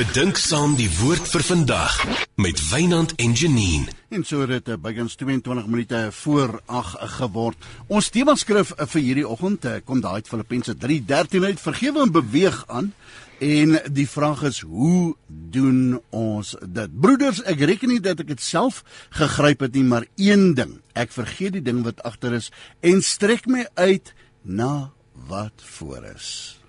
Bedink saam die woord vir vandag met Wynand en Janine. En so het dit bygans 22 minute voor 8 geword. Ons temaskrif vir hierdie oggend eh, kom daai uit Filippense 3:13 uit. Vergewe en beweeg aan. En die vraag is hoe doen ons dit? Broeders, ek reken nie dat ek dit self gegryp het nie, maar een ding. Ek vergeet die ding wat agter is en strek my uit na wat voor is.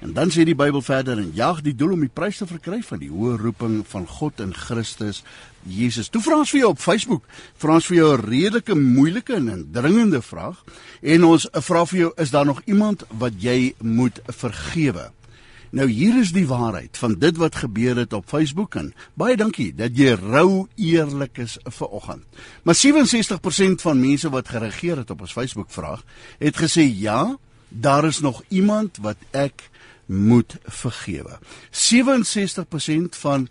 En dan sê die Bybel verder en jag die doel om die prys te verkry van die hoë roeping van God in Christus Jesus. Toe vra ons vir jou op Facebook, vra ons vir jou 'n redelike moeilike en dringende vraag en ons vra vir jou is daar nog iemand wat jy moet vergewe? Nou hier is die waarheid van dit wat gebeur het op Facebook en baie dankie dat jy rou eerlik is vir oggend. Maar 67% van mense wat gereageer het op ons Facebook vraag het gesê ja, daar is nog iemand wat ek moet vergewe. 67% van 'n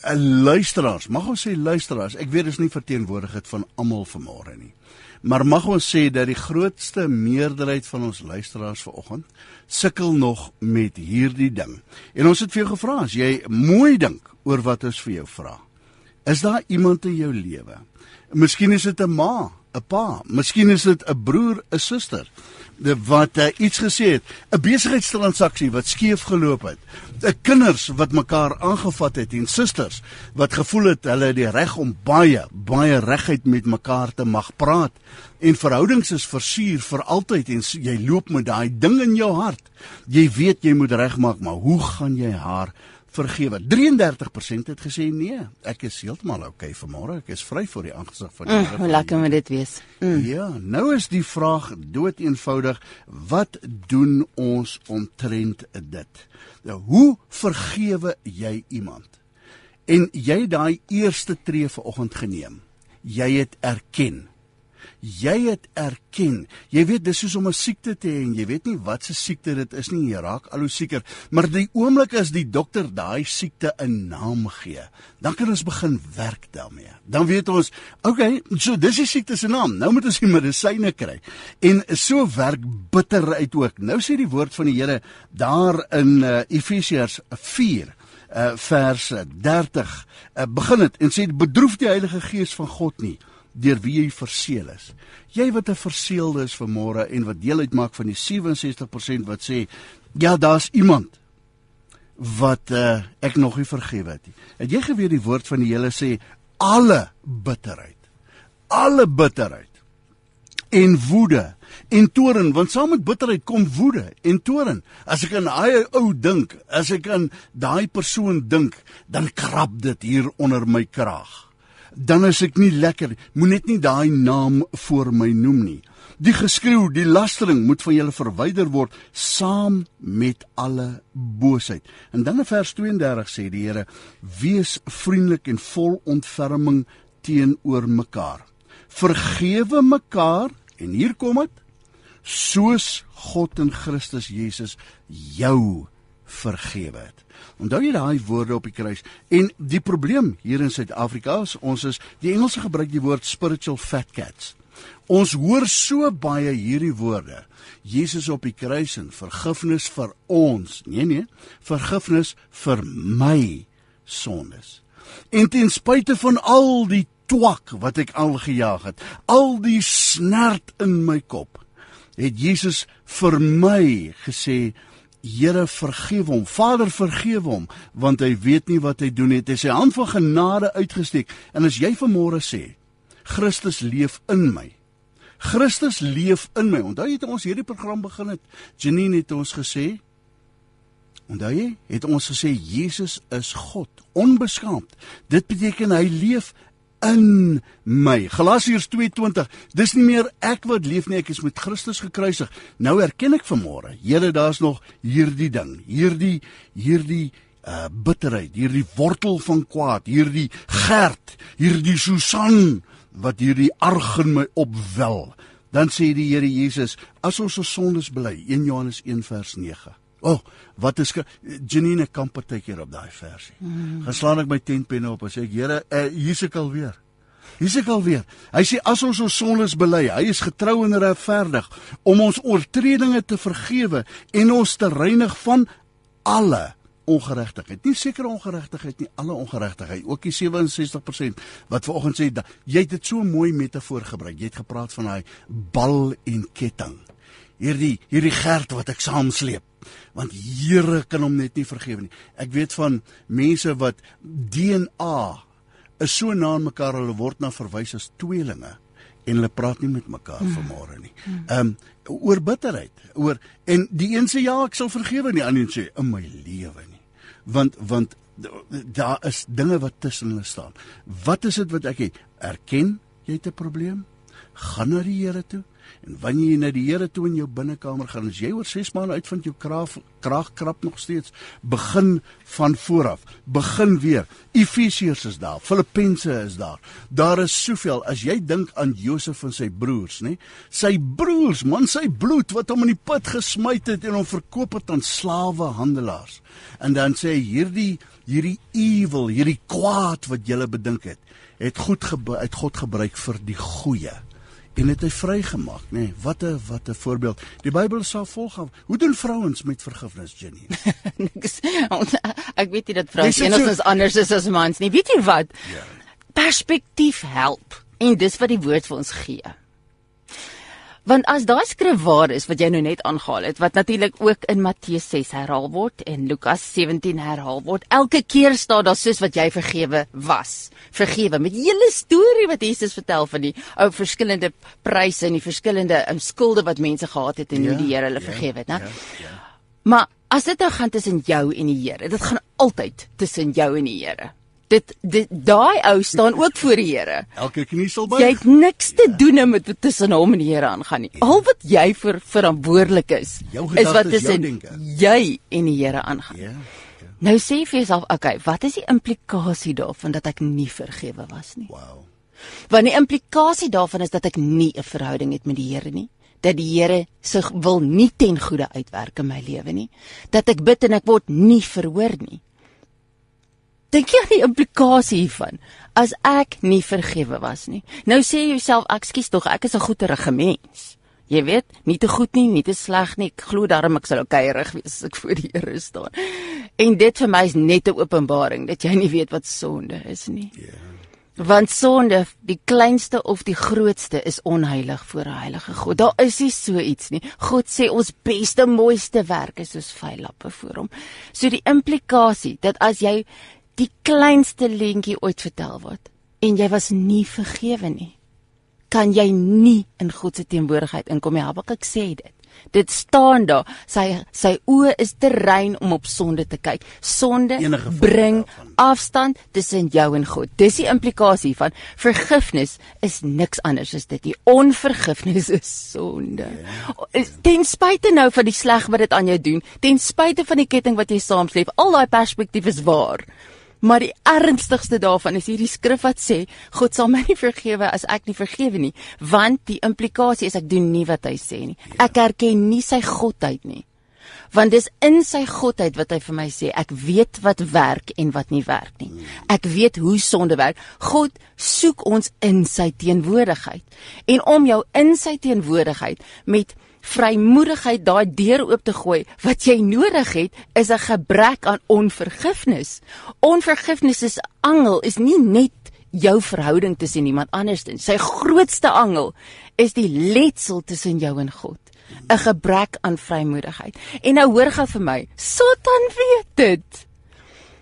eh, luisteraars, mag ons sê luisteraars, ek weet dis nie verteenwoordigheid van almal vanmôre nie. Maar mag ons sê dat die grootste meerderheid van ons luisteraars vanoggend sukkel nog met hierdie ding. En ons het vir jou gevra as jy mooi dink oor wat ons vir jou vra. Is daar iemand in jou lewe? Miskien is dit 'n ma, 'n pa, miskien is dit 'n broer, 'n suster wat uh, iets gesê het, 'n besigheidstransaksie wat skeef geloop het, 'n kinders wat mekaar aangevat het en susters wat gevoel het hulle het die reg om baie baie regheid met mekaar te mag praat. En verhoudings is versuur vir altyd en jy loop met daai ding in jou hart. Jy weet jy moet regmaak, maar hoe gaan jy haar vergewe. 33% het gesê nee, ek is heeltemal oukei okay vanmôre. Ek is vry voor die aangesig van die mm, Here. Hoe lekker moet dit wees? Mm. Ja, nou is die vraag dood eenvoudig, wat doen ons omtrent dit? Nou, hoe vergewe jy iemand? En jy daai eerste tree vanoggend geneem. Jy het erken jy het erken. Jy weet dis soos om 'n siekte te hê en jy weet nie wat se siekte dit is nie. Jy raak al hoe sieker, maar die oomblik as die dokter daai siekte 'n naam gee, dan kan ons begin werk daarmee. Dan weet ons, okay, so dis die siekte se naam. Nou moet ons die medisyne kry. En so werk bitterheid ook. Nou sê die woord van die Here daar in uh, Efesiërs 4 uh vers 30 uh, begin dit en sê bedroef die Heilige Gees van God nie deur wie jy verseël is. Jy wat 'n verseëlde is vanmôre en wat deel uitmaak van die 67% wat sê ja, daar's iemand wat uh, ek nog nie vergewe het nie. Het jy geweet die woord van die Here sê alle bitterheid, alle bitterheid en woede en toorn want saam met bitterheid kom woede en toorn as ek aan daai ou dink as ek aan daai persoon dink dan krap dit hier onder my kraag dan is ek nie lekker. Moet net nie daai naam voor my noem nie. Die geskreeu, die lastering moet van julle verwyder word saam met alle boosheid. En dan in vers 32 sê die Here: Wees vriendelik en vol ontferming teenoor mekaar. Vergewe mekaar en hier kom dit soos God in Christus Jesus jou vergewe het. Onthou jy daai woorde op die kruis? En die probleem hier in Suid-Afrika is ons is die Engelse gebruik die woord spiritual fat cats. Ons hoor so baie hierdie woorde. Jesus op die kruis en vergifnis vir ons. Nee nee, vergifnis vir my sondes. En ten spyte van al die twak wat ek al gejaag het, al die snert in my kop, het Jesus vir my gesê Here vergewe hom. Vader vergewe hom want hy weet nie wat hy doen nie. Hy het sy hand van genade uitgesteek. En as jy vanmôre sê Christus leef in my. Christus leef in my. Onthou jy het ons hierdie program begin het. Janine het ons gesê Onthou jy? Het ons gesê Jesus is God, onbeskaamd. Dit beteken hy leef in my. Galasiërs 2:20. Dis nie meer ek wat leef nie, ek is met Christus gekruisig. Nou erken ek vanmôre, Here, daar's nog hierdie ding, hierdie hierdie uh bitterheid, hierdie wortel van kwaad, hierdie gerd, hierdie Susan wat hierdie arg in my opwel. Dan sê die Here Jesus, as ons ons sondes bely, 1 Johannes 1 vers 9. O, oh, wat is Janine kan partykeer op daai versie. Mm. Geslaan ek my tentpenne op en sê ek Here, uh, hier's ek alweer. Hier's ek alweer. Hy sê as ons ons sondes bely, hy is getrou en regverdig om ons oortredinge te vergewe en ons te reinig van alle ongeregtigheid. Nie sekere ongeregtigheid nie, alle ongeregtigheid. Ook die 67% wat vanoggend sê dat jy het dit so mooi metafoor gebruik. Jy het gepraat van daai bal en ketting. Hierdie hierdie gerd wat ek saamsleep. Want Here kan hom net nie vergewe nie. Ek weet van mense wat DNA is so na mekaar hulle word na verwys as tweelinge en hulle praat nie met mekaar mm. vanmôre nie. Ehm um, oor bitterheid, oor en die een sê ja, ek sal vergewe nie, ander sê in my lewe nie. Want want daar is dinge wat tussen hulle staan. Wat is dit wat ek het? Erken jy het 'n probleem? Gaan na die Here toe. En wanneer jy na die Here toe in jou binnekamer gaan, as jy oor 6 maande uitvind jou kraag kraag krap nog steeds, begin van voor af. Begin weer. Efesiërs is daar, Filippense is daar. Daar is soveel as jy dink aan Josef en sy broers, nê? Sy broers, man, sy bloed wat hom in die put gesmyt het en hom verkoop het aan slawehandelaars. En dan sê hy hierdie hierdie evil, hierdie kwaad wat jy bedink het, het goed uit God gebruik vir die goeie en het hy vrygemaak, nê? Nee, wat 'n wat 'n voorbeeld. Die Bybel sal volg. Hoe doen vrouens met vergifnis, Jenny? Niks. Ek weet nie dat vrouens enigstens so... anders is as mans nie. Weet jy wat? Ja. Perspektief help. En dis wat die woord vir ons gee. Want as daai skrif waar is wat jy nou net aangehaal het, wat natuurlik ook in Matteus 6 herhaal word en Lukas 17 herhaal word, elke keer staan daar soos wat jy vergewe was. Vergewe met hele storie wat Jesus vertel van die ou verskillende pryse en die verskillende um, skulde wat mense gehad het en ja, hoe die Here hulle ja, vergewe het, né? Ja, ja. Maar as dit nou gaan tussen jou en die Here, dit gaan altyd tussen jou en die Here dit dit daai ou staan ook voor die Here. Elke knie sal buig. Jy het niks te ja. doen met wat tussen hom en die Here aangaan nie. Ja. Al wat jy vir verantwoordelik is, is wat tussen jy en die Here aangaan. Ja. ja. Nou sê vir jouself, okay, wat is die implikasie daarvan dat ek nie vergewe was nie? Wow. Want die implikasie daarvan is dat ek nie 'n verhouding het met die Here nie dat die Here sig wil nie ten goeie uitwerk in my lewe nie dat ek bid en ek word nie verhoor nie Dink jy aan die implikasie hiervan as ek nie vergewe was nie? Nou sê jy jouself, ekskuus tog, ek is 'n goeie mens. Jy weet, nie te goed nie, nie te sleg nie. Ek glo daarom ek sal okay rig wees as ek voor die Here staan. En dit vir my is net 'n openbaring dat jy nie weet wat sonde is nie. Ja. Yeah. Want sonde, die kleinste of die grootste is onheilig voor 'n heilige God. Daar is nie so iets nie. God sê ons beste mooiste werk is soos vuil lappe voor hom. So die implikasie dat as jy die kleinste lentjie ooit vertel word. En jy was nie vergewe nie. Kan jy nie in God se teenwoordigheid inkom nie? Habakuk sê dit. Dit staan daar. Sy sy oë is te rein om op sonde te kyk. Sonde bring afstand tussen jou en God. Dis die implikasie van vergifnis is niks anders as dit. Die onvergifnis is sonde. Yeah. ten spyte nou van die sleg wat dit aan jou doen ten spyte van die ketting wat jy saamsleep al daai perspektief is waar Maar die ernstigste daarvan is hierdie skrif wat sê God sal my nie vergewe as ek nie vergewe nie, want die implikasie is ek doen nie wat hy sê nie. Ek erken nie sy godheid nie. Want dis in sy godheid wat hy vir my sê, ek weet wat werk en wat nie werk nie. Ek weet hoe sonde werk. God soek ons in sy teenwoordigheid. En om jou in sy teenwoordigheid met vrymoedigheid daai deur oop te gooi wat jy nodig het is 'n gebrek aan onvergifnis. Onvergifnis is angel is nie net jou verhouding tussen iemand anders nie. Sy grootste angel is die letsel tussen jou en God. 'n Gebrek aan vrymoedigheid. En nou hoor gou vir my, Satan weet dit.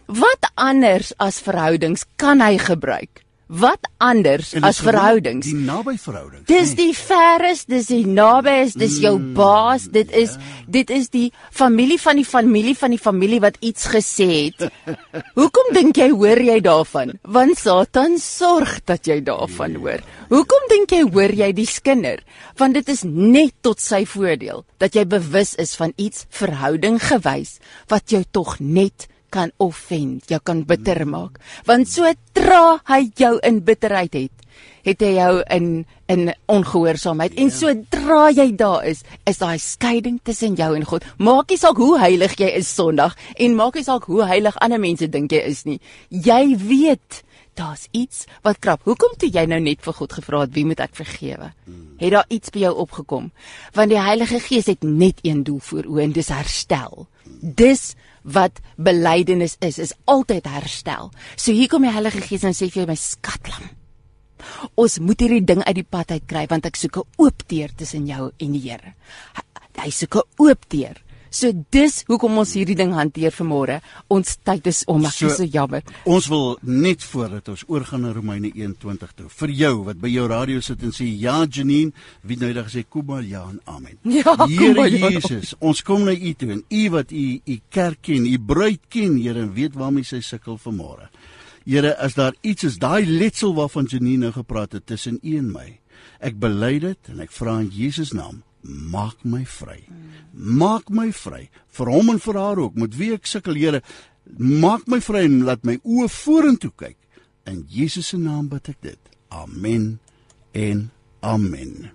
Wat anders as verhoudings kan hy gebruik? Wat anders as verhoudings. Die naby verhoudings. Dis die verres, dis die nabes, dis jou mm, baas, dit is yeah. dit is die familie van die familie van die familie wat iets gesê het. Hoekom dink jy hoor jy daarvan? Want Satan sorg dat jy daarvan yeah. hoor. Hoekom dink jy hoor jy die skinder? Want dit is net tot sy voordeel dat jy bewus is van iets verhouding gewys wat jou tog net kan offend, jou kan bitter maak. Want sodra hy jou in bitterheid het, het hy jou in in ongehoorsaamheid. Ja. En sodra jy daar is, is daai skeiding tussen jou en God. Maak nie saak hoe heilig jy is Sondag en maak nie saak hoe heilig ander mense dink jy is nie. Jy weet daar's iets wat krap. Hoekom toe jy nou net vir God gevra het wie moet ek vergewe? Het daar iets by jou opgekom? Want die Heilige Gees het net een doel voor oë en dis herstel. Dis wat belydenis is, is altyd herstel. So hier kom die Heilige Gees en sê vir jou my skatlam. Ons moet hierdie ding uit die pad uit kry want ek soek 'n oop deur tussen jou en die Here. Hy, hy soek 'n oop deur. So dis hoekom ons hierdie ding hanteer vanmôre. Ons tyd is om, ek so, is so jammer. Ons wil net voordat ons oorgaan na Romeine 21 toe. Vir jou wat by jou radio sit en sê ja Janine, wie nou dag sê kom maar ja en amen. Ja, Here kom Jesus, ons kom na u toe en u wat u u kerk ken, u bruid ken, Here, en weet waarmee sy sukkel vanmôre. Here, as daar iets is, daai letsel waarvan Janine nou gepraat het tussen u en my. Ek bely dit en ek vra in Jesus naam, maak my vry. Maak my vry vir hom en vir haar ook. Met wie ek sukkel, Here, maak my vry en laat my oë vorentoe kyk. In Jesus se naam bid ek dit. Amen en amen.